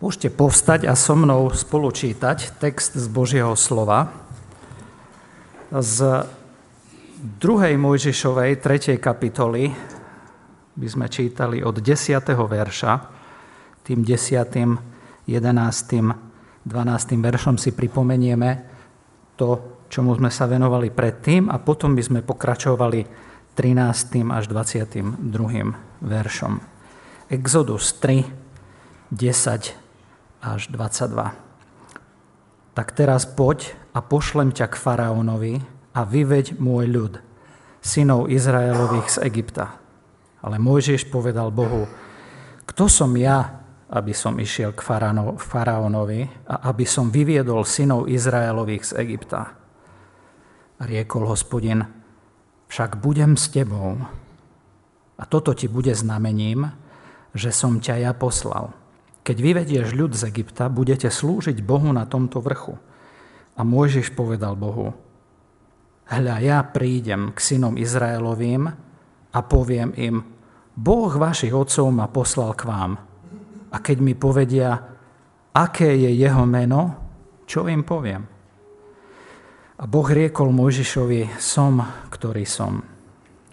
Môžete povstať a so mnou spolu čítať text z Božieho slova z 2. Mojžišovej 3. kapitoly by sme čítali od 10. verša, tým 10., 11., 12. veršom si pripomenieme to, čomu sme sa venovali predtým a potom by sme pokračovali 13. až 22. veršom. Exodus 3, 10 až 22. Tak teraz poď a pošlem ťa k faraónovi a vyveď môj ľud, synov Izraelových z Egypta. Ale Mojžiš povedal Bohu, kto som ja, aby som išiel k faraónovi a aby som vyviedol synov Izraelových z Egypta. A riekol hospodin, však budem s tebou. A toto ti bude znamením, že som ťa ja poslal. Keď vyvedieš ľud z Egypta, budete slúžiť Bohu na tomto vrchu. A Mojžiš povedal Bohu, hľa, ja prídem k synom Izraelovým a poviem im, Boh vašich otcov ma poslal k vám. A keď mi povedia, aké je jeho meno, čo im poviem? A Boh riekol Mojžišovi, som, ktorý som.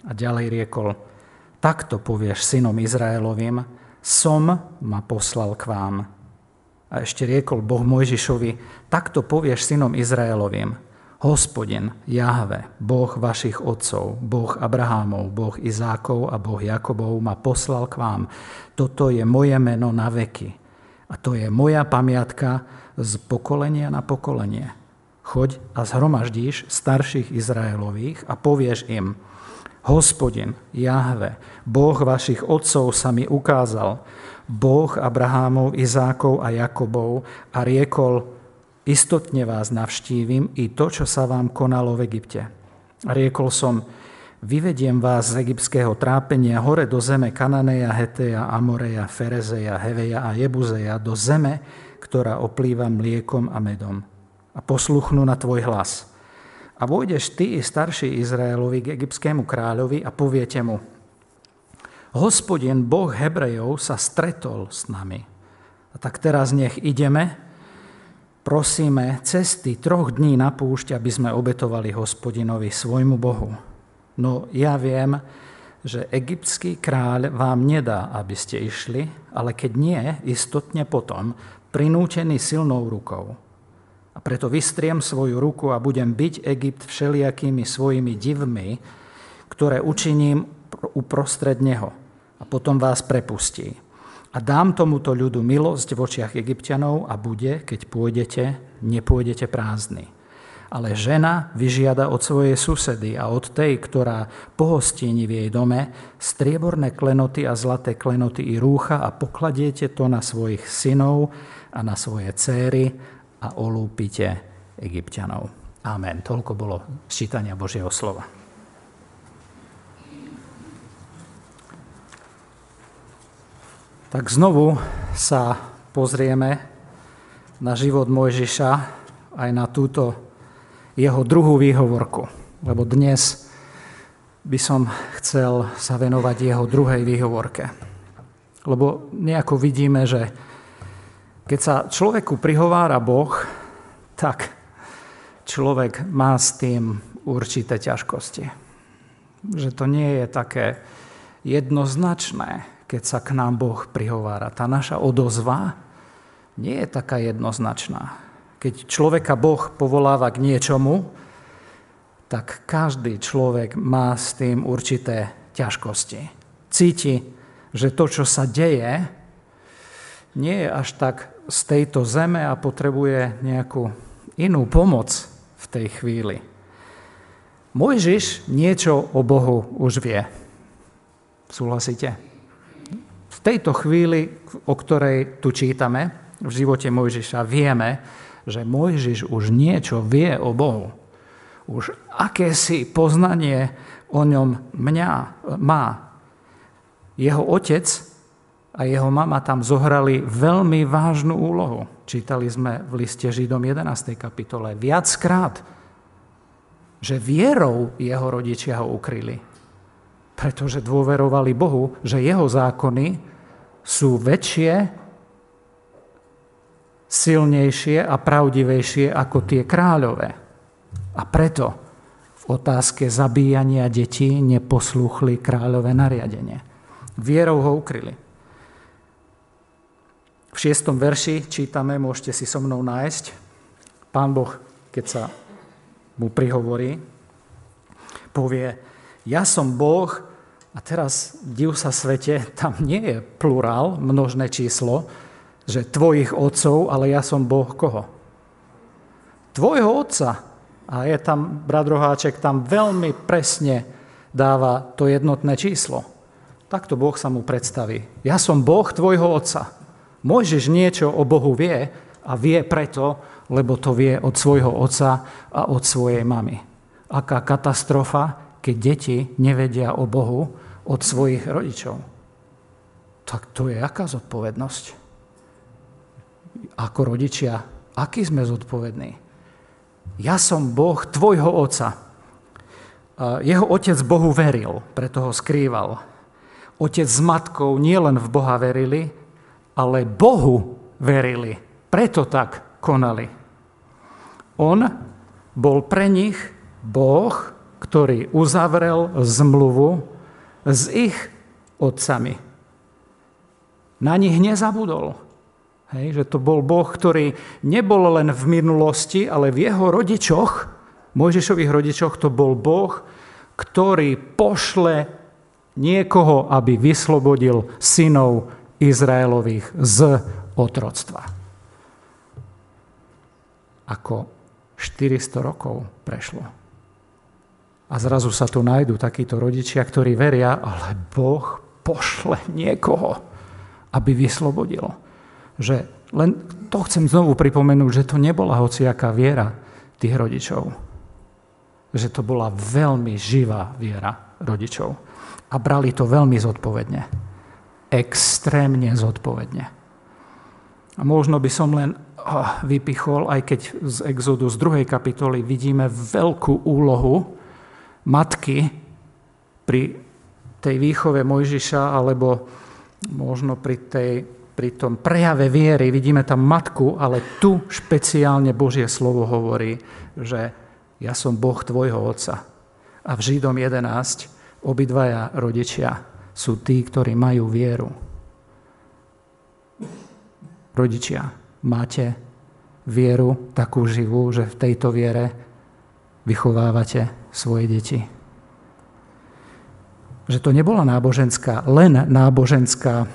A ďalej riekol, takto povieš synom Izraelovým, som ma poslal k vám. A ešte riekol Boh Mojžišovi, takto povieš synom Izraelovým, Hospodin, Jahve, Boh vašich otcov, Boh Abrahámov, Boh Izákov a Boh Jakobov ma poslal k vám. Toto je moje meno na veky. A to je moja pamiatka z pokolenia na pokolenie. Choď a zhromaždíš starších Izraelových a povieš im, Hospodin, Jahve, Boh vašich otcov sa mi ukázal, Boh Abrahámov, Izákov a Jakobov a riekol, istotne vás navštívim i to, čo sa vám konalo v Egypte. A riekol som, vyvediem vás z egyptského trápenia hore do zeme Kananeja, Heteja, Amoreja, Ferezeja, Heveja a Jebuzeja, do zeme, ktorá oplýva mliekom a medom. A posluchnú na tvoj hlas – a vojdeš ty i starší Izraelovi k egyptskému kráľovi a poviete mu, hospodin Boh Hebrejov sa stretol s nami. A tak teraz nech ideme, prosíme, cesty troch dní na púšť, aby sme obetovali hospodinovi svojmu Bohu. No ja viem, že egyptský kráľ vám nedá, aby ste išli, ale keď nie, istotne potom, prinútený silnou rukou. A preto vystriem svoju ruku a budem byť Egypt všelijakými svojimi divmi, ktoré učiním uprostred neho. A potom vás prepustí. A dám tomuto ľudu milosť v očiach egyptianov a bude, keď pôjdete, nepôjdete prázdni. Ale žena vyžiada od svojej susedy a od tej, ktorá pohostíni v jej dome, strieborné klenoty a zlaté klenoty i rúcha a pokladiete to na svojich synov a na svoje céry a olúpite egyptianov. Amen. Toľko bolo čítania Božieho slova. Tak znovu sa pozrieme na život Mojžiša aj na túto jeho druhú výhovorku. Lebo dnes by som chcel sa venovať jeho druhej výhovorke. Lebo nejako vidíme, že keď sa človeku prihovára Boh, tak človek má s tým určité ťažkosti. Že to nie je také jednoznačné, keď sa k nám Boh prihovára. Tá naša odozva nie je taká jednoznačná. Keď človeka Boh povoláva k niečomu, tak každý človek má s tým určité ťažkosti. Cíti, že to, čo sa deje, nie je až tak z tejto zeme a potrebuje nejakú inú pomoc v tej chvíli. Mojžiš niečo o Bohu už vie. Súhlasíte? V tejto chvíli, o ktorej tu čítame, v živote Mojžiša, vieme, že Mojžiš už niečo vie o Bohu. Už akési poznanie o ňom mňa má. Jeho otec a jeho mama tam zohrali veľmi vážnu úlohu. Čítali sme v liste Židom 11. kapitole viackrát, že vierou jeho rodičia ho ukryli. Pretože dôverovali Bohu, že jeho zákony sú väčšie silnejšie a pravdivejšie ako tie kráľové. A preto v otázke zabíjania detí neposlúchli kráľové nariadenie. Vierou ho ukryli. V šiestom verši čítame, môžete si so mnou nájsť, pán Boh, keď sa mu prihovorí, povie, ja som Boh, a teraz div sa svete, tam nie je plurál, množné číslo, že tvojich otcov, ale ja som Boh koho? Tvojho otca. A je tam, brat Roháček, tam veľmi presne dáva to jednotné číslo. Takto Boh sa mu predstaví. Ja som Boh tvojho otca. Môžeš niečo o Bohu vie a vie preto, lebo to vie od svojho otca a od svojej mamy. Aká katastrofa, keď deti nevedia o Bohu od svojich rodičov. Tak to je aká zodpovednosť? ako rodičia, aký sme zodpovední. Ja som Boh tvojho otca. Jeho otec Bohu veril, preto ho skrýval. Otec s matkou nielen v Boha verili, ale Bohu verili. Preto tak konali. On bol pre nich Boh, ktorý uzavrel zmluvu s ich otcami. Na nich nezabudol. Hej, že to bol Boh, ktorý nebol len v minulosti, ale v jeho rodičoch, Mojžišových rodičoch, to bol Boh, ktorý pošle niekoho, aby vyslobodil synov Izraelových z otroctva. Ako 400 rokov prešlo. A zrazu sa tu nájdú takíto rodičia, ktorí veria, ale Boh pošle niekoho, aby vyslobodil že len to chcem znovu pripomenúť, že to nebola hociaká viera tých rodičov. Že to bola veľmi živá viera rodičov. A brali to veľmi zodpovedne. Extrémne zodpovedne. A možno by som len oh, vypichol, aj keď z Exodu z druhej kapitoly vidíme veľkú úlohu matky pri tej výchove Mojžiša, alebo možno pri tej pri tom prejave viery vidíme tam matku, ale tu špeciálne Božie slovo hovorí, že ja som Boh tvojho otca. A v Židom 11 obidvaja rodičia sú tí, ktorí majú vieru. Rodičia, máte vieru takú živú, že v tejto viere vychovávate svoje deti. Že to nebola náboženská, len náboženská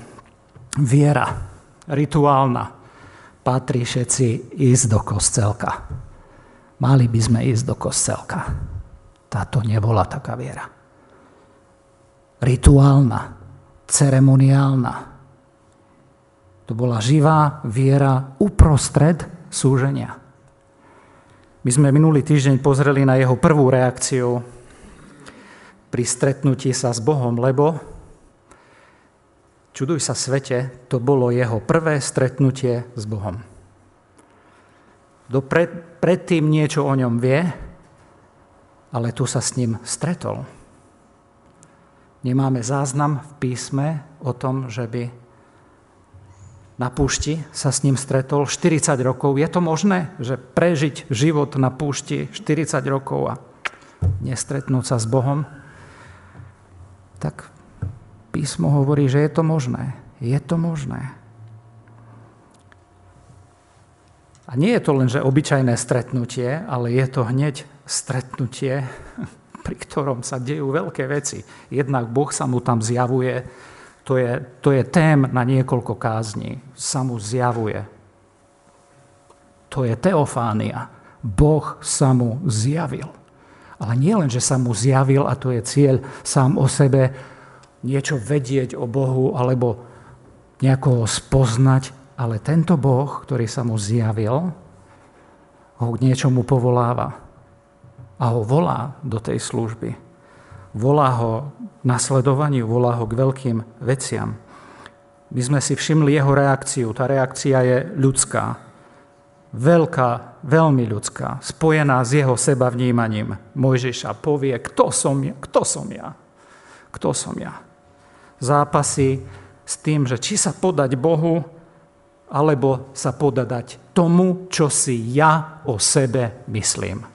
viera, rituálna, patrí všetci ísť do kostelka. Mali by sme ísť do kostelka. Táto nebola taká viera. Rituálna, ceremoniálna. To bola živá viera uprostred súženia. My sme minulý týždeň pozreli na jeho prvú reakciu pri stretnutí sa s Bohom, lebo Čuduj sa svete, to bolo jeho prvé stretnutie s Bohom. Kto pred, predtým niečo o ňom vie, ale tu sa s ním stretol. Nemáme záznam v písme o tom, že by na púšti sa s ním stretol 40 rokov. Je to možné, že prežiť život na púšti 40 rokov a nestretnúť sa s Bohom? Tak Písmo hovorí, že je to možné. Je to možné. A nie je to len, že obyčajné stretnutie, ale je to hneď stretnutie, pri ktorom sa dejú veľké veci. Jednak Boh sa mu tam zjavuje, to je, to je tém na niekoľko kázní. Sa mu zjavuje. To je teofánia. Boh sa mu zjavil. Ale nie len, že sa mu zjavil, a to je cieľ sám o sebe, niečo vedieť o Bohu alebo nejako spoznať, ale tento Boh, ktorý sa mu zjavil, ho k niečomu povoláva a ho volá do tej služby. Volá ho nasledovaniu, volá ho k veľkým veciam. My sme si všimli jeho reakciu. Tá reakcia je ľudská. Veľká, veľmi ľudská, spojená s jeho seba vnímaním. Mojžiša povie, kto som ja? Kto som ja? Kto som ja? zápasy s tým, že či sa podať Bohu, alebo sa podadať tomu, čo si ja o sebe myslím.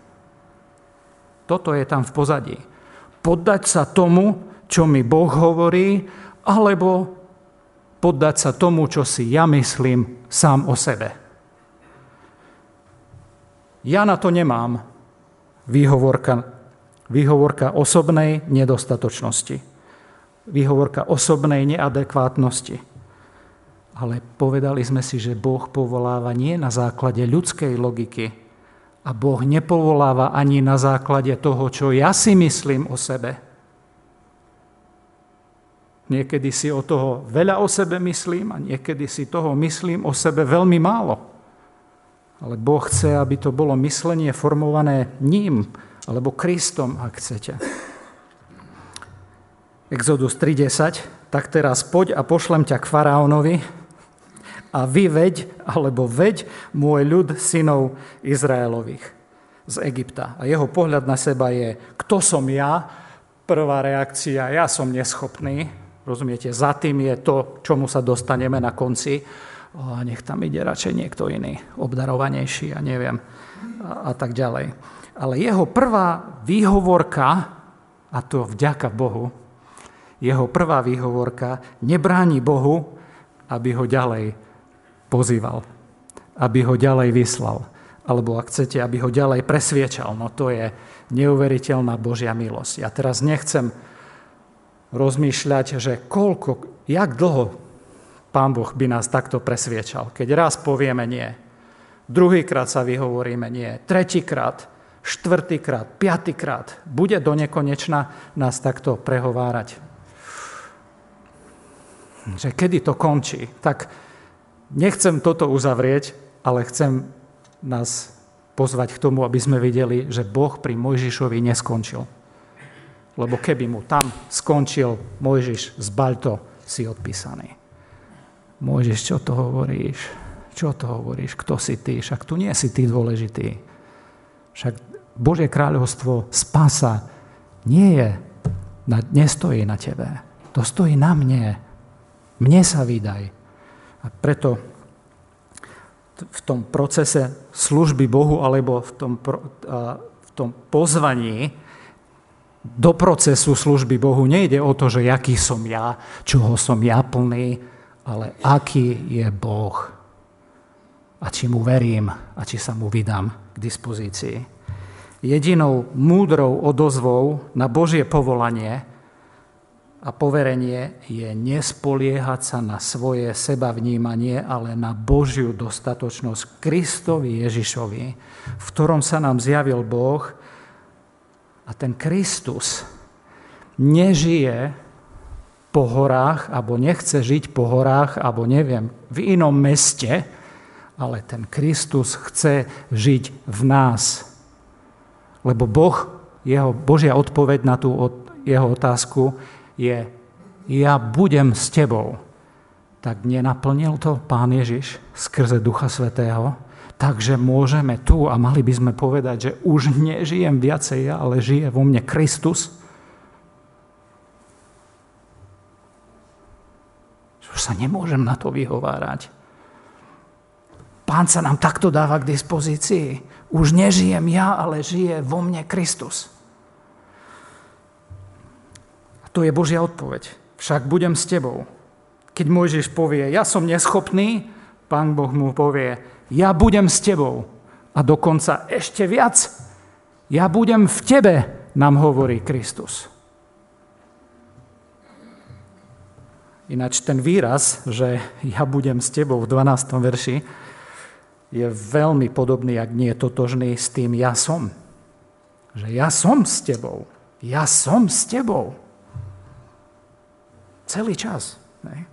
Toto je tam v pozadí. Poddať sa tomu, čo mi Boh hovorí, alebo poddať sa tomu, čo si ja myslím sám o sebe. Ja na to nemám výhovorka, výhovorka osobnej nedostatočnosti, výhovorka osobnej neadekvátnosti ale povedali sme si, že Boh povoláva nie na základe ľudskej logiky a Boh nepovoláva ani na základe toho, čo ja si myslím o sebe. Niekedy si o toho veľa o sebe myslím a niekedy si toho myslím o sebe veľmi málo. Ale Boh chce, aby to bolo myslenie formované ním, alebo Kristom, ak chcete. Exodus 3.10. Tak teraz poď a pošlem ťa k faraónovi, a vyveď, alebo veď môj ľud synov Izraelových z Egypta. A jeho pohľad na seba je, kto som ja? Prvá reakcia, ja som neschopný. Rozumiete, za tým je to, čomu sa dostaneme na konci. O, nech tam ide radšej niekto iný, obdarovanejší, a neviem, a, a tak ďalej. Ale jeho prvá výhovorka, a to vďaka Bohu, jeho prvá výhovorka nebráni Bohu, aby ho ďalej pozýval, aby ho ďalej vyslal. Alebo ak chcete, aby ho ďalej presviečal. No to je neuveriteľná Božia milosť. Ja teraz nechcem rozmýšľať, že koľko, jak dlho Pán Boh by nás takto presviečal. Keď raz povieme nie, druhýkrát sa vyhovoríme nie, tretíkrát, štvrtýkrát, piatýkrát, bude do nekonečna nás takto prehovárať. Že kedy to končí? Tak Nechcem toto uzavrieť, ale chcem nás pozvať k tomu, aby sme videli, že Boh pri Mojžišovi neskončil. Lebo keby mu tam skončil Mojžiš z Balto, si odpísaný. Mojžiš, čo to hovoríš? Čo to hovoríš? Kto si ty? Však tu nie si ty dôležitý. Však Božie kráľovstvo spasa nie je, nestojí na tebe. To stojí na mne. Mne sa vydaj. A preto v tom procese služby Bohu alebo v tom, v tom pozvaní do procesu služby Bohu nejde o to, že aký som ja, čoho som ja plný, ale aký je Boh a či mu verím a či sa mu vydám k dispozícii. Jedinou múdrou odozvou na Božie povolanie a poverenie je nespoliehať sa na svoje seba vnímanie, ale na Božiu dostatočnosť Kristovi Ježišovi, v ktorom sa nám zjavil Boh. A ten Kristus nežije po horách, alebo nechce žiť po horách, alebo neviem, v inom meste, ale ten Kristus chce žiť v nás. Lebo Boh, jeho Božia odpoveď na tú jeho otázku je ja budem s tebou. Tak nenaplnil to Pán Ježiš skrze Ducha Svetého? Takže môžeme tu a mali by sme povedať, že už nežijem viacej ja, ale žije vo mne Kristus. Už sa nemôžem na to vyhovárať. Pán sa nám takto dáva k dispozícii. Už nežijem ja, ale žije vo mne Kristus. To je Božia odpoveď. Však budem s tebou. Keď Mojžiš povie, ja som neschopný, pán Boh mu povie, ja budem s tebou. A dokonca ešte viac, ja budem v tebe, nám hovorí Kristus. Ináč ten výraz, že ja budem s tebou v 12. verši, je veľmi podobný, ak nie je totožný s tým ja som. Že ja som s tebou. Ja som s tebou. Celý čas. Ne?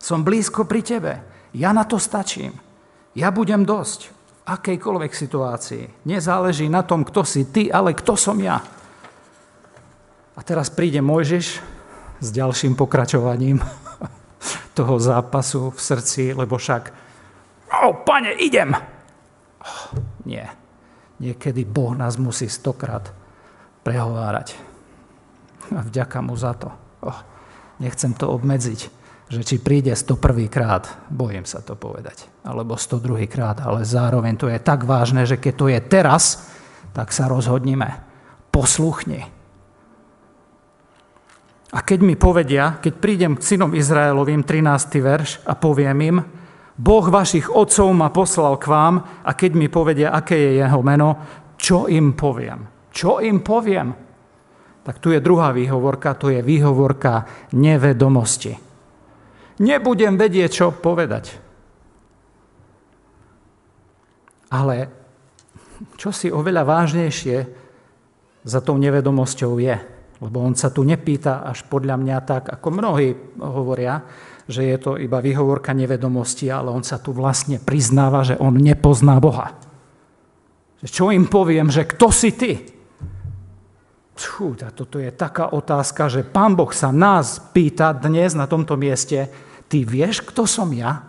Som blízko pri tebe. Ja na to stačím. Ja budem dosť akejkoľvek situácii. Nezáleží na tom, kto si ty, ale kto som ja. A teraz príde Mojžiš s ďalším pokračovaním toho zápasu v srdci, lebo však o, pane, idem! Oh, nie. Niekedy Boh nás musí stokrát prehovárať. A vďaka mu za to. Oh, nechcem to obmedziť, že či príde 101. krát, bojím sa to povedať, alebo 102. krát, ale zároveň to je tak vážne, že keď to je teraz, tak sa rozhodnime. Posluchni. A keď mi povedia, keď prídem k synom Izraelovým, 13. verš, a poviem im, Boh vašich otcov ma poslal k vám a keď mi povedia, aké je jeho meno, čo im poviem? Čo im poviem? Tak tu je druhá výhovorka, to je výhovorka nevedomosti nebudem vedieť, čo povedať. Ale čo si oveľa vážnejšie za tou nevedomosťou je. Lebo on sa tu nepýta až podľa mňa tak, ako mnohí hovoria, že je to iba výhovorka nevedomosti, ale on sa tu vlastne priznáva, že on nepozná Boha. Čo im poviem, že kto si ty? Fú, toto je taká otázka, že pán Boh sa nás pýta dnes na tomto mieste, Ty vieš, kto som ja?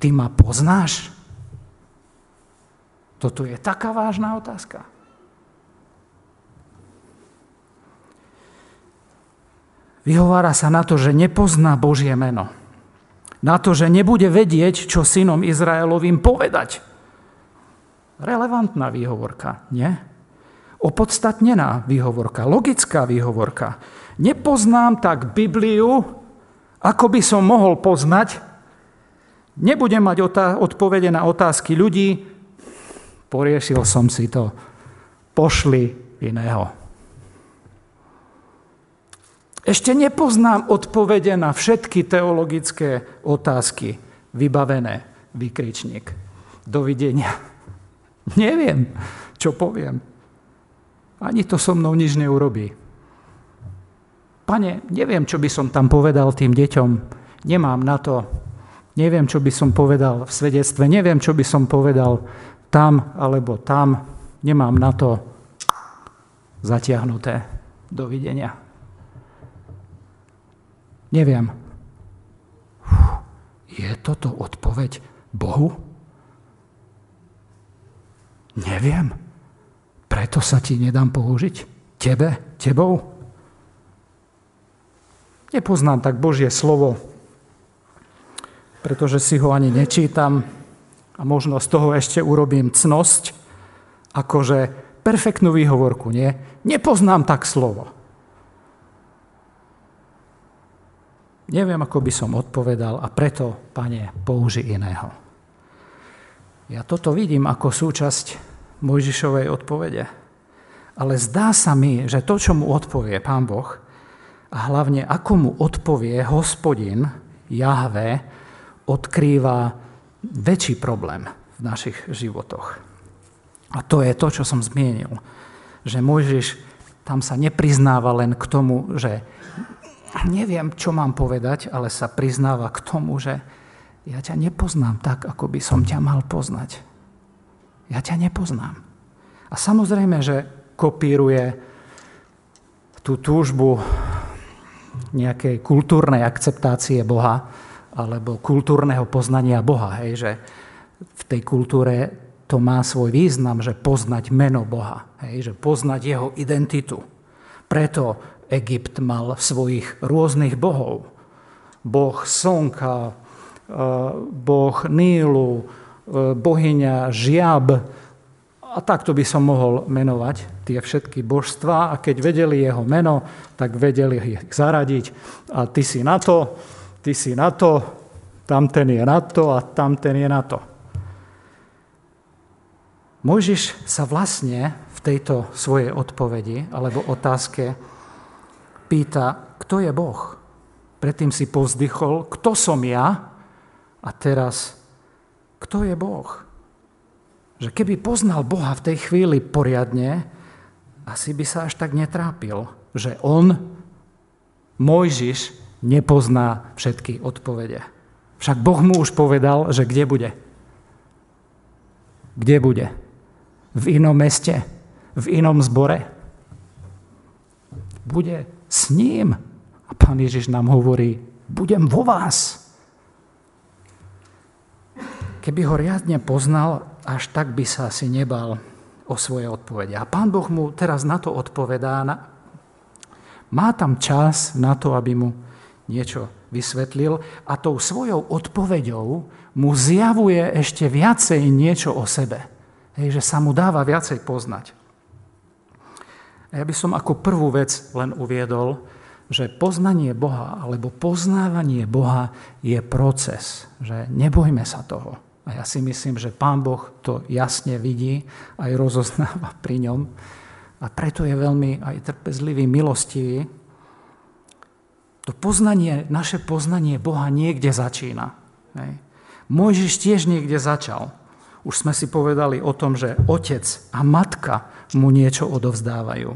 Ty ma poznáš? Toto je taká vážna otázka. Vyhovára sa na to, že nepozná Božie meno. Na to, že nebude vedieť, čo synom Izraelovým povedať. Relevantná výhovorka, nie? Opodstatnená výhovorka, logická výhovorka. Nepoznám tak Bibliu, ako by som mohol poznať, nebudem mať odpovede na otázky ľudí, poriešil som si to, pošli iného. Ešte nepoznám odpovede na všetky teologické otázky vybavené, vykričník. Dovidenia. Neviem, čo poviem. Ani to so mnou nič neurobí. Pane, neviem, čo by som tam povedal tým deťom, nemám na to, neviem, čo by som povedal v svedectve, neviem, čo by som povedal tam alebo tam, nemám na to zatiahnuté. Dovidenia. Neviem. Je toto odpoveď Bohu? Neviem. Preto sa ti nedám použiť. Tebe? Tebou? Nepoznám tak Božie slovo, pretože si ho ani nečítam a možno z toho ešte urobím cnosť, akože perfektnú výhovorku, nie? Nepoznám tak slovo. Neviem, ako by som odpovedal a preto, pane, použi iného. Ja toto vidím ako súčasť Mojžišovej odpovede. Ale zdá sa mi, že to, čo mu odpovie Pán Boh, a hlavne ako mu odpovie hospodin Jahve, odkrýva väčší problém v našich životoch. A to je to, čo som zmienil. Že Mojžiš tam sa nepriznáva len k tomu, že neviem, čo mám povedať, ale sa priznáva k tomu, že ja ťa nepoznám tak, ako by som ťa mal poznať. Ja ťa nepoznám. A samozrejme, že kopíruje tú túžbu nejakej kultúrnej akceptácie Boha alebo kultúrneho poznania Boha. Hej, že v tej kultúre to má svoj význam, že poznať meno Boha, hej, že poznať jeho identitu. Preto Egypt mal svojich rôznych bohov. Boh slnka, e, boh Nílu, bohyňa Žiab, a takto by som mohol menovať tie všetky božstva a keď vedeli jeho meno, tak vedeli ich zaradiť. A ty si na to, ty si na to, tamten je na to a tamten je na to. Mojžiš sa vlastne v tejto svojej odpovedi alebo otázke pýta, kto je Boh. Predtým si povzdychol, kto som ja a teraz, kto je Boh že keby poznal Boha v tej chvíli poriadne, asi by sa až tak netrápil, že on, Mojžiš, nepozná všetky odpovede. Však Boh mu už povedal, že kde bude. Kde bude? V inom meste? V inom zbore? Bude s ním. A pán Ježiš nám hovorí, budem vo vás. Keby ho riadne poznal, až tak by sa asi nebal o svoje odpovede. A pán Boh mu teraz na to odpovedá. Má tam čas na to, aby mu niečo vysvetlil a tou svojou odpoveďou mu zjavuje ešte viacej niečo o sebe. Hej, že sa mu dáva viacej poznať. A ja by som ako prvú vec len uviedol, že poznanie Boha alebo poznávanie Boha je proces. Že nebojme sa toho. A ja si myslím, že Pán Boh to jasne vidí, aj rozoznáva pri ňom. A preto je veľmi aj trpezlivý, milostivý. To poznanie, naše poznanie Boha niekde začína. Hej. Mojžiš tiež niekde začal. Už sme si povedali o tom, že otec a matka mu niečo odovzdávajú.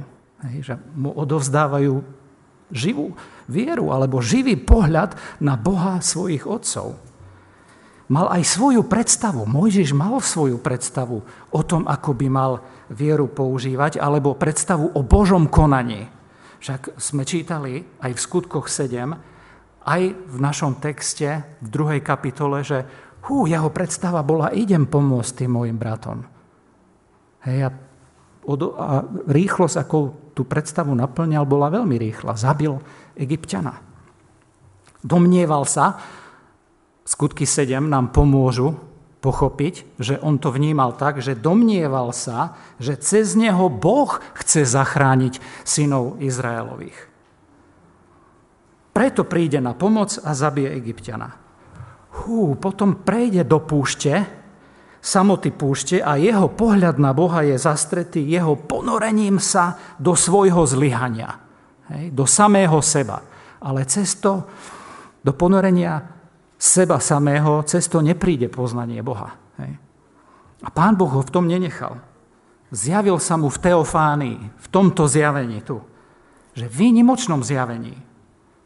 Hej, že mu odovzdávajú živú vieru alebo živý pohľad na Boha svojich otcov. Mal aj svoju predstavu. Mojžiš mal svoju predstavu o tom, ako by mal vieru používať, alebo predstavu o Božom konaní. Však sme čítali aj v skutkoch 7, aj v našom texte v druhej kapitole, že hú, jeho predstava bola, idem pomôcť tým mojim bratom. Hej, a a rýchlosť, ako tú predstavu naplňal, bola veľmi rýchla. Zabil egyptiana. Domnieval sa, skutky 7 nám pomôžu pochopiť, že on to vnímal tak, že domnieval sa, že cez neho Boh chce zachrániť synov Izraelových. Preto príde na pomoc a zabije egyptiana. Hú, potom prejde do púšte, samoty púšte a jeho pohľad na Boha je zastretý jeho ponorením sa do svojho zlyhania, do samého seba. Ale cesto do ponorenia seba samého, cesto nepríde poznanie Boha. Hej. A pán Boh ho v tom nenechal. Zjavil sa mu v teofánii, v tomto zjavení tu. Že v výnimočnom zjavení,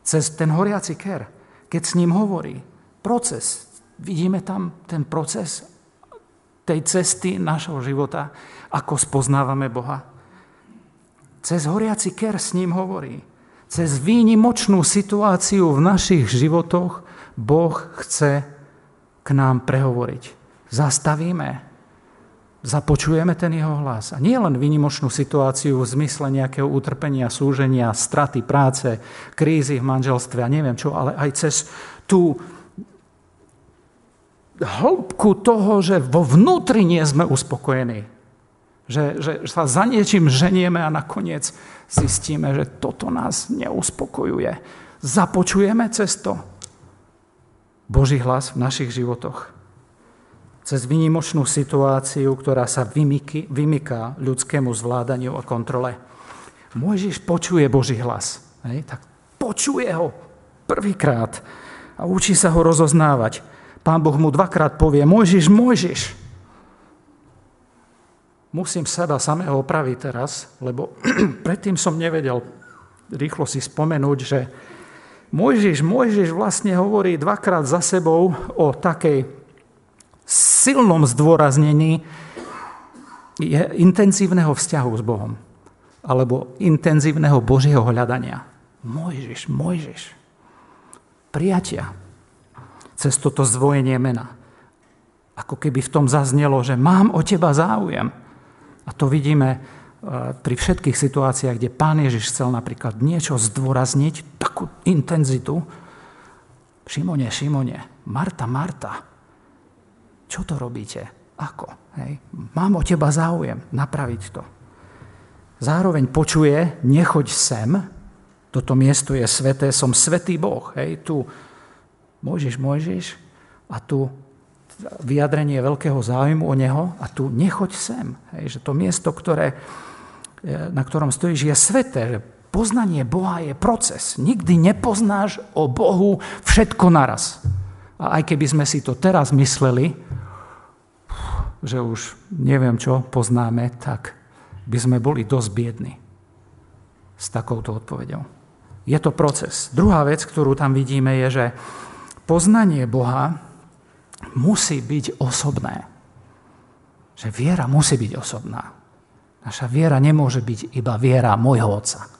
cez ten horiaci ker, keď s ním hovorí, proces, vidíme tam ten proces tej cesty našho života, ako spoznávame Boha. Cez horiaci ker s ním hovorí. Cez výnimočnú situáciu v našich životoch Boh chce k nám prehovoriť. Zastavíme, započujeme ten jeho hlas. A nie len výnimočnú situáciu v zmysle nejakého utrpenia, súženia, straty práce, krízy v manželstve a neviem čo, ale aj cez tú hĺbku toho, že vo vnútri nie sme uspokojení. Že, že sa za niečím ženieme a nakoniec zistíme, že toto nás neuspokojuje. Započujeme cez to Boží hlas v našich životoch. Cez vynimočnú situáciu, ktorá sa vymyky, vymyká ľudskému zvládaniu a kontrole. Mojžiš počuje Boží hlas. Hej? Tak počuje ho prvýkrát a učí sa ho rozoznávať. Pán Boh mu dvakrát povie, Mojžiš, Mojžiš. Musím seba samého opraviť teraz, lebo predtým som nevedel rýchlo si spomenúť, že Mojžiš, Mojžiš vlastne hovorí dvakrát za sebou o takej silnom zdôraznení intenzívneho vzťahu s Bohom alebo intenzívneho Božieho hľadania. Mojžiš, Mojžiš. Prijatia, cez toto zvojenie mena. Ako keby v tom zaznelo, že mám o teba záujem. A to vidíme pri všetkých situáciách, kde pán Ježiš chcel napríklad niečo zdôrazniť, takú intenzitu. Šimone, Šimone, Marta, Marta, čo to robíte? Ako? Hej? Mám o teba záujem napraviť to. Zároveň počuje, nechoď sem, toto miesto je sveté, som svetý Boh. Hej? Tu Mojžiš, Mojžiš a tu vyjadrenie veľkého záujmu o neho a tu nechoď sem. Hej, že to miesto, ktoré, e, na ktorom stojíš, je sveté. Že poznanie Boha je proces. Nikdy nepoznáš o Bohu všetko naraz. A aj keby sme si to teraz mysleli, že už neviem čo poznáme, tak by sme boli dosť biedni s takouto odpovedou. Je to proces. Druhá vec, ktorú tam vidíme, je, že poznanie Boha musí byť osobné. Že viera musí byť osobná. Naša viera nemôže byť iba viera môjho otca.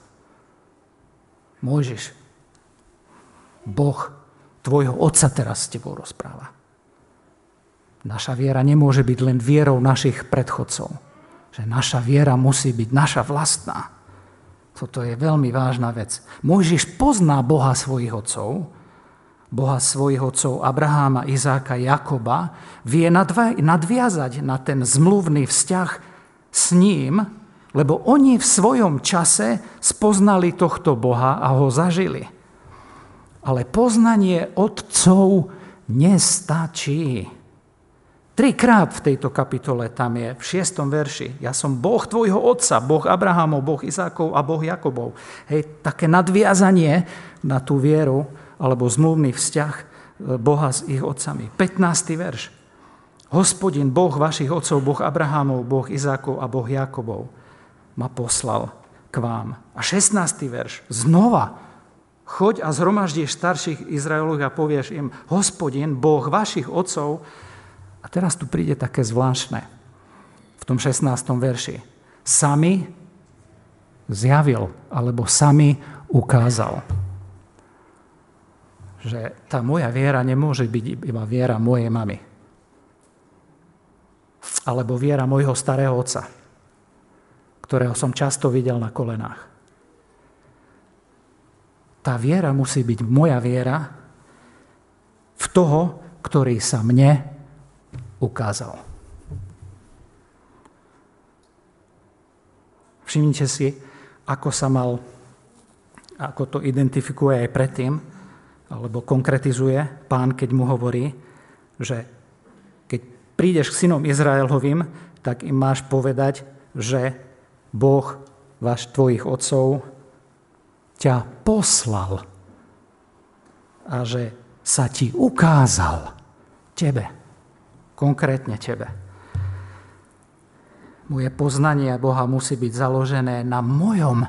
Môžeš. Boh tvojho otca teraz s tebou rozpráva. Naša viera nemôže byť len vierou našich predchodcov. Že naša viera musí byť naša vlastná. Toto je veľmi vážna vec. Môžeš pozná Boha svojich otcov, Boha svojich otcov Abraháma, Izáka, Jakoba, vie nadviazať na ten zmluvný vzťah s ním, lebo oni v svojom čase spoznali tohto Boha a ho zažili. Ale poznanie otcov nestačí. Trikrát v tejto kapitole tam je, v šiestom verši. Ja som Boh tvojho otca, Boh Abrahamov, Boh Izákov a Boh Jakobov. Hej, také nadviazanie na tú vieru, alebo zmluvný vzťah e, Boha s ich otcami. 15. verš. Hospodin, Boh vašich otcov, Boh Abrahamov, Boh Izákov a Boh Jakobov ma poslal k vám. A 16. verš. Znova. Choď a zhromaždíš starších Izraelových a povieš im, hospodin, Boh vašich otcov, a teraz tu príde také zvláštne v tom 16. verši. Sami zjavil, alebo sami ukázal. Že tá moja viera nemôže byť iba viera mojej mamy. Alebo viera môjho starého otca, ktorého som často videl na kolenách. Tá viera musí byť moja viera v toho, ktorý sa mne ukázal. Všimnite si, ako sa mal, ako to identifikuje aj predtým, alebo konkretizuje pán, keď mu hovorí, že prídeš k synom Izraelovým, tak im máš povedať, že Boh, váš tvojich otcov, ťa poslal a že sa ti ukázal tebe konkrétne tebe. Moje poznanie Boha musí byť založené na mojom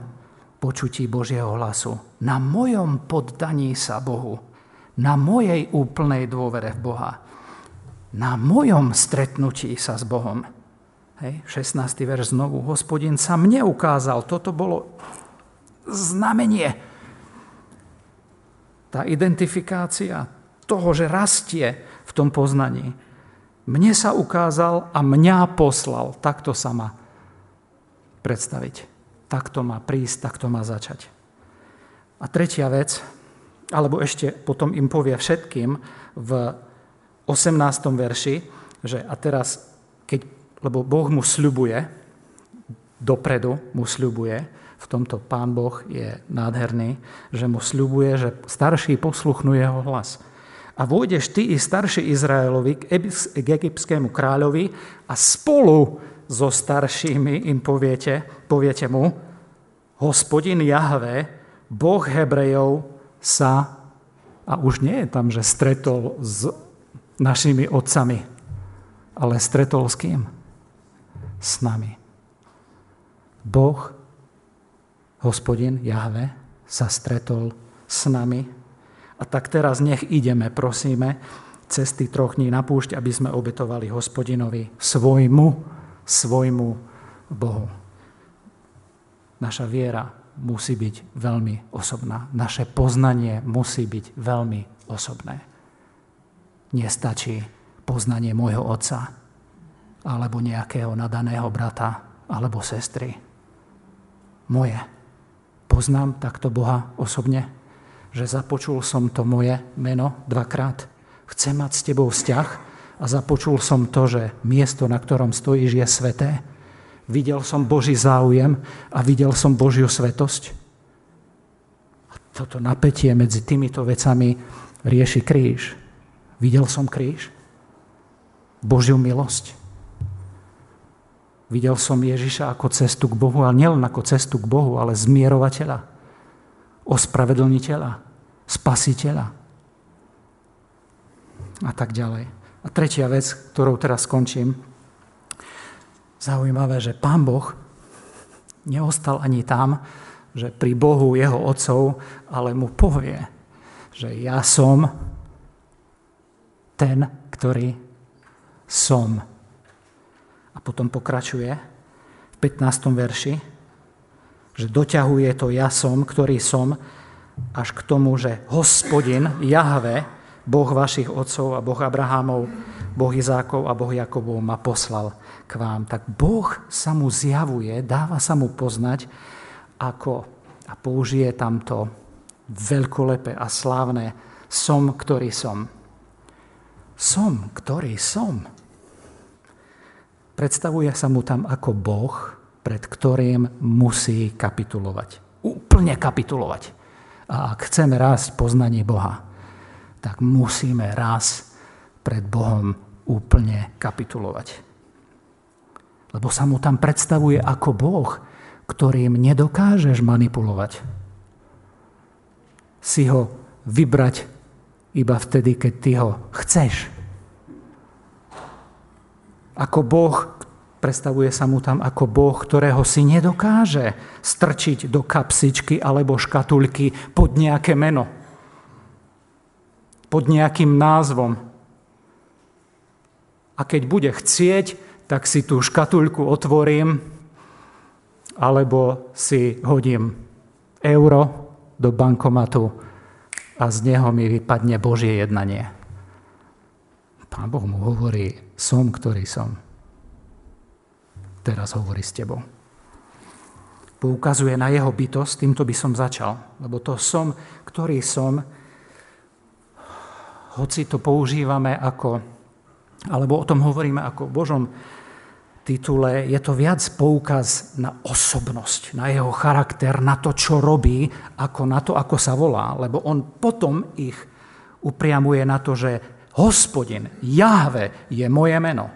počutí Božieho hlasu, na mojom poddaní sa Bohu, na mojej úplnej dôvere v Boha, na mojom stretnutí sa s Bohom. Hej, 16. verš znovu. Hospodin sa mne ukázal. Toto bolo znamenie. Tá identifikácia toho, že rastie v tom poznaní. Mne sa ukázal a mňa poslal. Takto sa má predstaviť. Takto má prísť, takto má začať. A tretia vec, alebo ešte potom im povie všetkým v 18. verši, že a teraz, keď, lebo Boh mu sľubuje, dopredu mu sľubuje, v tomto pán Boh je nádherný, že mu sľubuje, že starší posluchnú jeho hlas a vôjdeš ty i starší Izraelovi k egyptskému kráľovi a spolu so staršími im poviete, poviete mu, hospodin Jahve, Boh Hebrejov sa, a už nie je tam, že stretol s našimi otcami, ale stretol s kým? S nami. Boh, hospodin Jahve, sa stretol s nami a tak teraz nech ideme, prosíme, cesty troch dní na púšť, aby sme obetovali hospodinovi svojmu, svojmu Bohu. Naša viera musí byť veľmi osobná. Naše poznanie musí byť veľmi osobné. Nestačí poznanie môjho otca alebo nejakého nadaného brata alebo sestry. Moje. Poznám takto Boha osobne? že započul som to moje meno dvakrát. Chcem mať s tebou vzťah a započul som to, že miesto, na ktorom stojíš, je sveté. Videl som Boží záujem a videl som Božiu svetosť. A toto napätie medzi týmito vecami rieši kríž. Videl som kríž. Božiu milosť. Videl som Ježiša ako cestu k Bohu, ale nielen ako cestu k Bohu, ale zmierovateľa ospravedlniteľa, spasiteľa a tak ďalej. A tretia vec, ktorou teraz skončím, zaujímavé, že pán Boh neostal ani tam, že pri Bohu jeho otcov, ale mu povie, že ja som ten, ktorý som. A potom pokračuje v 15. verši, že doťahuje to ja som, ktorý som, až k tomu, že hospodin, Jahve, Boh vašich otcov a Boh Abrahamov, Boh Izákov a Boh Jakobov ma poslal k vám. Tak Boh sa mu zjavuje, dáva sa mu poznať, ako a použije tamto veľkolepé a slávne Som, ktorý som. Som, ktorý som. Predstavuje sa mu tam ako Boh, pred ktorým musí kapitulovať. Úplne kapitulovať. A ak chceme rásť poznanie Boha, tak musíme raz pred Bohom úplne kapitulovať. Lebo sa mu tam predstavuje ako Boh, ktorým nedokážeš manipulovať. Si ho vybrať iba vtedy, keď ty ho chceš. Ako Boh, predstavuje sa mu tam ako Boh, ktorého si nedokáže strčiť do kapsičky alebo škatulky pod nejaké meno. Pod nejakým názvom. A keď bude chcieť, tak si tú škatulku otvorím alebo si hodím euro do bankomatu a z neho mi vypadne Božie jednanie. Pán Boh mu hovorí, som, ktorý som. Teraz hovorí s tebou. Poukazuje na jeho bytosť, týmto by som začal, lebo to som, ktorý som, hoci to používame ako, alebo o tom hovoríme ako Božom titule, je to viac poukaz na osobnosť, na jeho charakter, na to, čo robí, ako na to, ako sa volá. Lebo on potom ich upriamuje na to, že hospodin, Jahve je moje meno.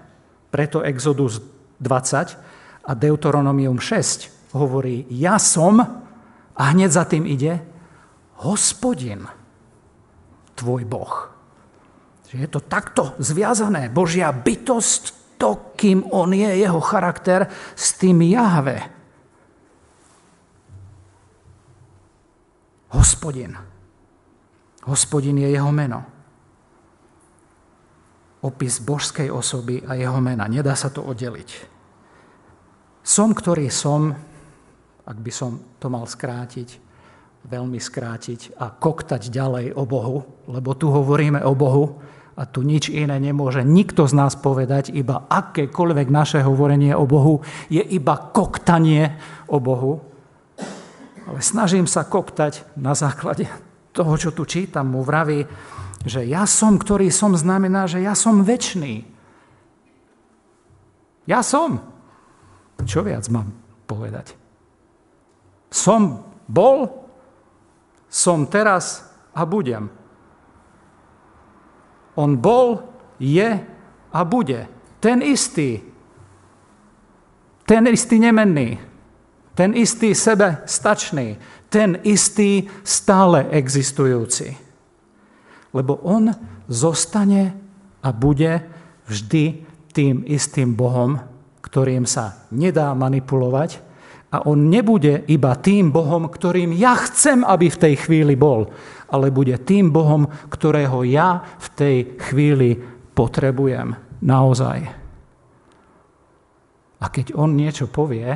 Preto Exodus 20 a Deuteronomium 6 hovorí, ja som, a hneď za tým ide, hospodin, tvoj Boh. je to takto zviazané. Božia bytosť to, kým on je, jeho charakter, s tým Jahve. Hospodin. Hospodin je jeho meno. Opis božskej osoby a jeho mena. Nedá sa to oddeliť. Som, ktorý som, ak by som to mal skrátiť, veľmi skrátiť a koktať ďalej o Bohu, lebo tu hovoríme o Bohu, a tu nič iné nemôže nikto z nás povedať, iba akékoľvek naše hovorenie o Bohu je iba koktanie o Bohu. Ale snažím sa koktať na základe toho, čo tu čítam. Mu vraví, že ja som, ktorý som, znamená, že ja som väčší. Ja som. Čo viac mám povedať? Som bol, som teraz a budem. On bol, je a bude. Ten istý. Ten istý nemenný. Ten istý sebe stačný. Ten istý stále existujúci. Lebo on zostane a bude vždy tým istým Bohom, ktorým sa nedá manipulovať, a on nebude iba tým Bohom, ktorým ja chcem, aby v tej chvíli bol, ale bude tým Bohom, ktorého ja v tej chvíli potrebujem naozaj. A keď on niečo povie,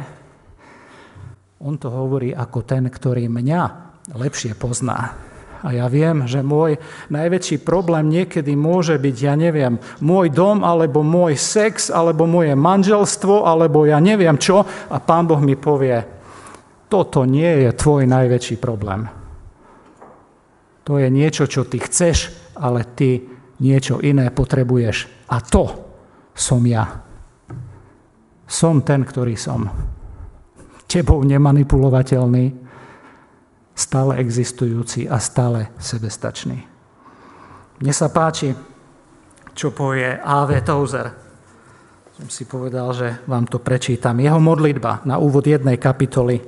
on to hovorí ako ten, ktorý mňa lepšie pozná. A ja viem, že môj najväčší problém niekedy môže byť, ja neviem, môj dom, alebo môj sex, alebo moje manželstvo, alebo ja neviem čo. A pán Boh mi povie, toto nie je tvoj najväčší problém. To je niečo, čo ty chceš, ale ty niečo iné potrebuješ. A to som ja. Som ten, ktorý som. Tebou nemanipulovateľný, stále existujúci a stále sebestačný. Mne sa páči, čo povie A.V. Tozer. Som si povedal, že vám to prečítam. Jeho modlitba na úvod jednej kapitoly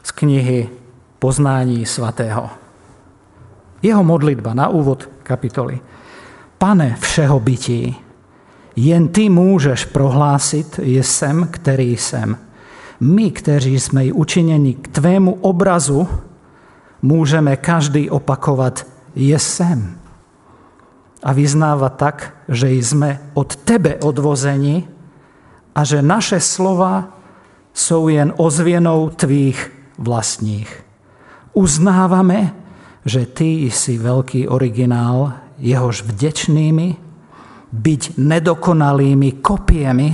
z knihy Poznání svatého. Jeho modlitba na úvod kapitoly. Pane všeho bytí, jen ty můžeš prohlásit, jsem, který jsem. My, kteří jsme učiněni k tvému obrazu, můžeme každý opakovat, je jsem. A vyznávat tak, že jsme od tebe odvozeni a že naše slova jsou jen ozvěnou tvých vlastních. Uznáváme, že ty si veľký originál, jehož vdečnými, byť nedokonalými kopiemi,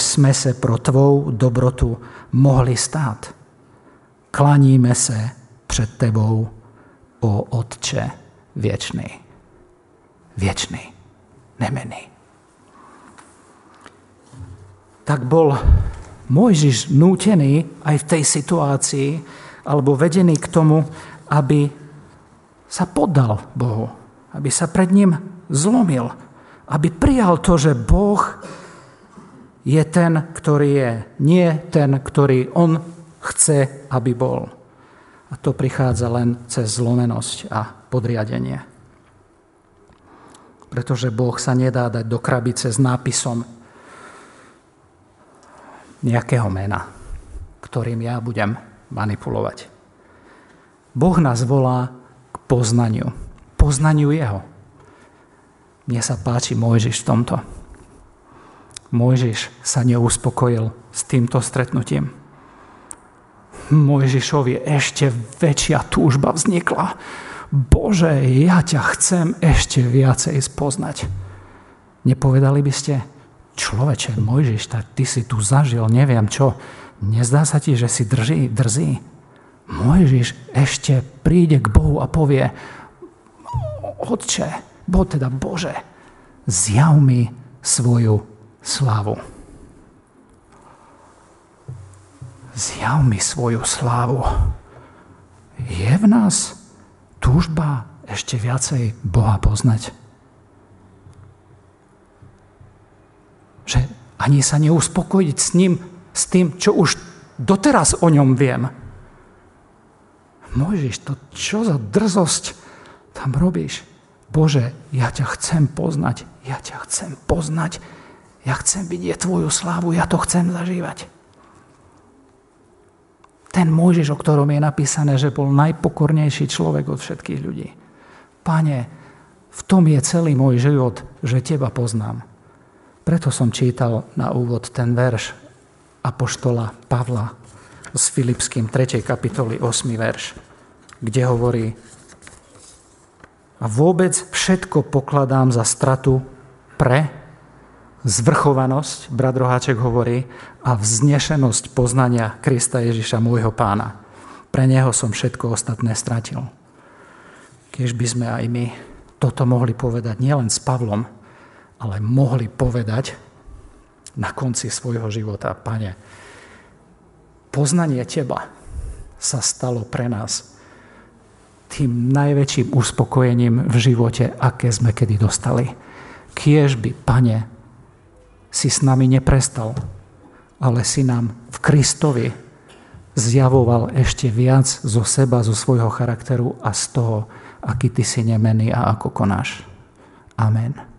sme se pro tvou dobrotu mohli stát. Klaníme se před tebou, o Otče viečný. Viečný. Nemený. Tak bol Mojžiš nútený aj v tej situácii, alebo vedený k tomu, aby sa poddal Bohu, aby sa pred ním zlomil, aby prijal to, že Boh je ten, ktorý je, nie ten, ktorý on chce, aby bol. A to prichádza len cez zlomenosť a podriadenie. Pretože Boh sa nedá dať do krabice s nápisom nejakého mena, ktorým ja budem manipulovať. Boh nás volá k poznaniu. Poznaniu Jeho. Mne sa páči Mojžiš v tomto. Mojžiš sa neuspokojil s týmto stretnutím. Mojžišovi ešte väčšia túžba vznikla. Bože, ja ťa chcem ešte viacej spoznať. Nepovedali by ste, človeče, Mojžiš, tak ty si tu zažil neviem čo. Nezdá sa ti, že si drží, drzí? Mojžiš ešte príde k Bohu a povie, Otče, bo teda Bože, zjav mi svoju slávu. Zjav mi svoju slávu. Je v nás túžba ešte viacej Boha poznať? Že ani sa neuspokojiť s ním, s tým, čo už doteraz o ňom viem. Môžeš to čo za drzosť tam robíš? Bože, ja ťa chcem poznať, ja ťa chcem poznať, ja chcem vidieť Tvoju slávu, ja to chcem zažívať. Ten Mojžiš, o ktorom je napísané, že bol najpokornejší človek od všetkých ľudí. Pane, v tom je celý môj život, že Teba poznám. Preto som čítal na úvod ten verš Apoštola Pavla s Filipským 3. kapitoly 8. verš, kde hovorí a vôbec všetko pokladám za stratu pre zvrchovanosť, brat Roháček hovorí, a vznešenosť poznania Krista Ježiša, môjho pána. Pre neho som všetko ostatné stratil. Keď by sme aj my toto mohli povedať nielen s Pavlom, ale mohli povedať na konci svojho života, pane, poznanie teba sa stalo pre nás tým najväčším uspokojením v živote, aké sme kedy dostali. Kiež by, pane, si s nami neprestal, ale si nám v Kristovi zjavoval ešte viac zo seba, zo svojho charakteru a z toho, aký ty si nemený a ako konáš. Amen.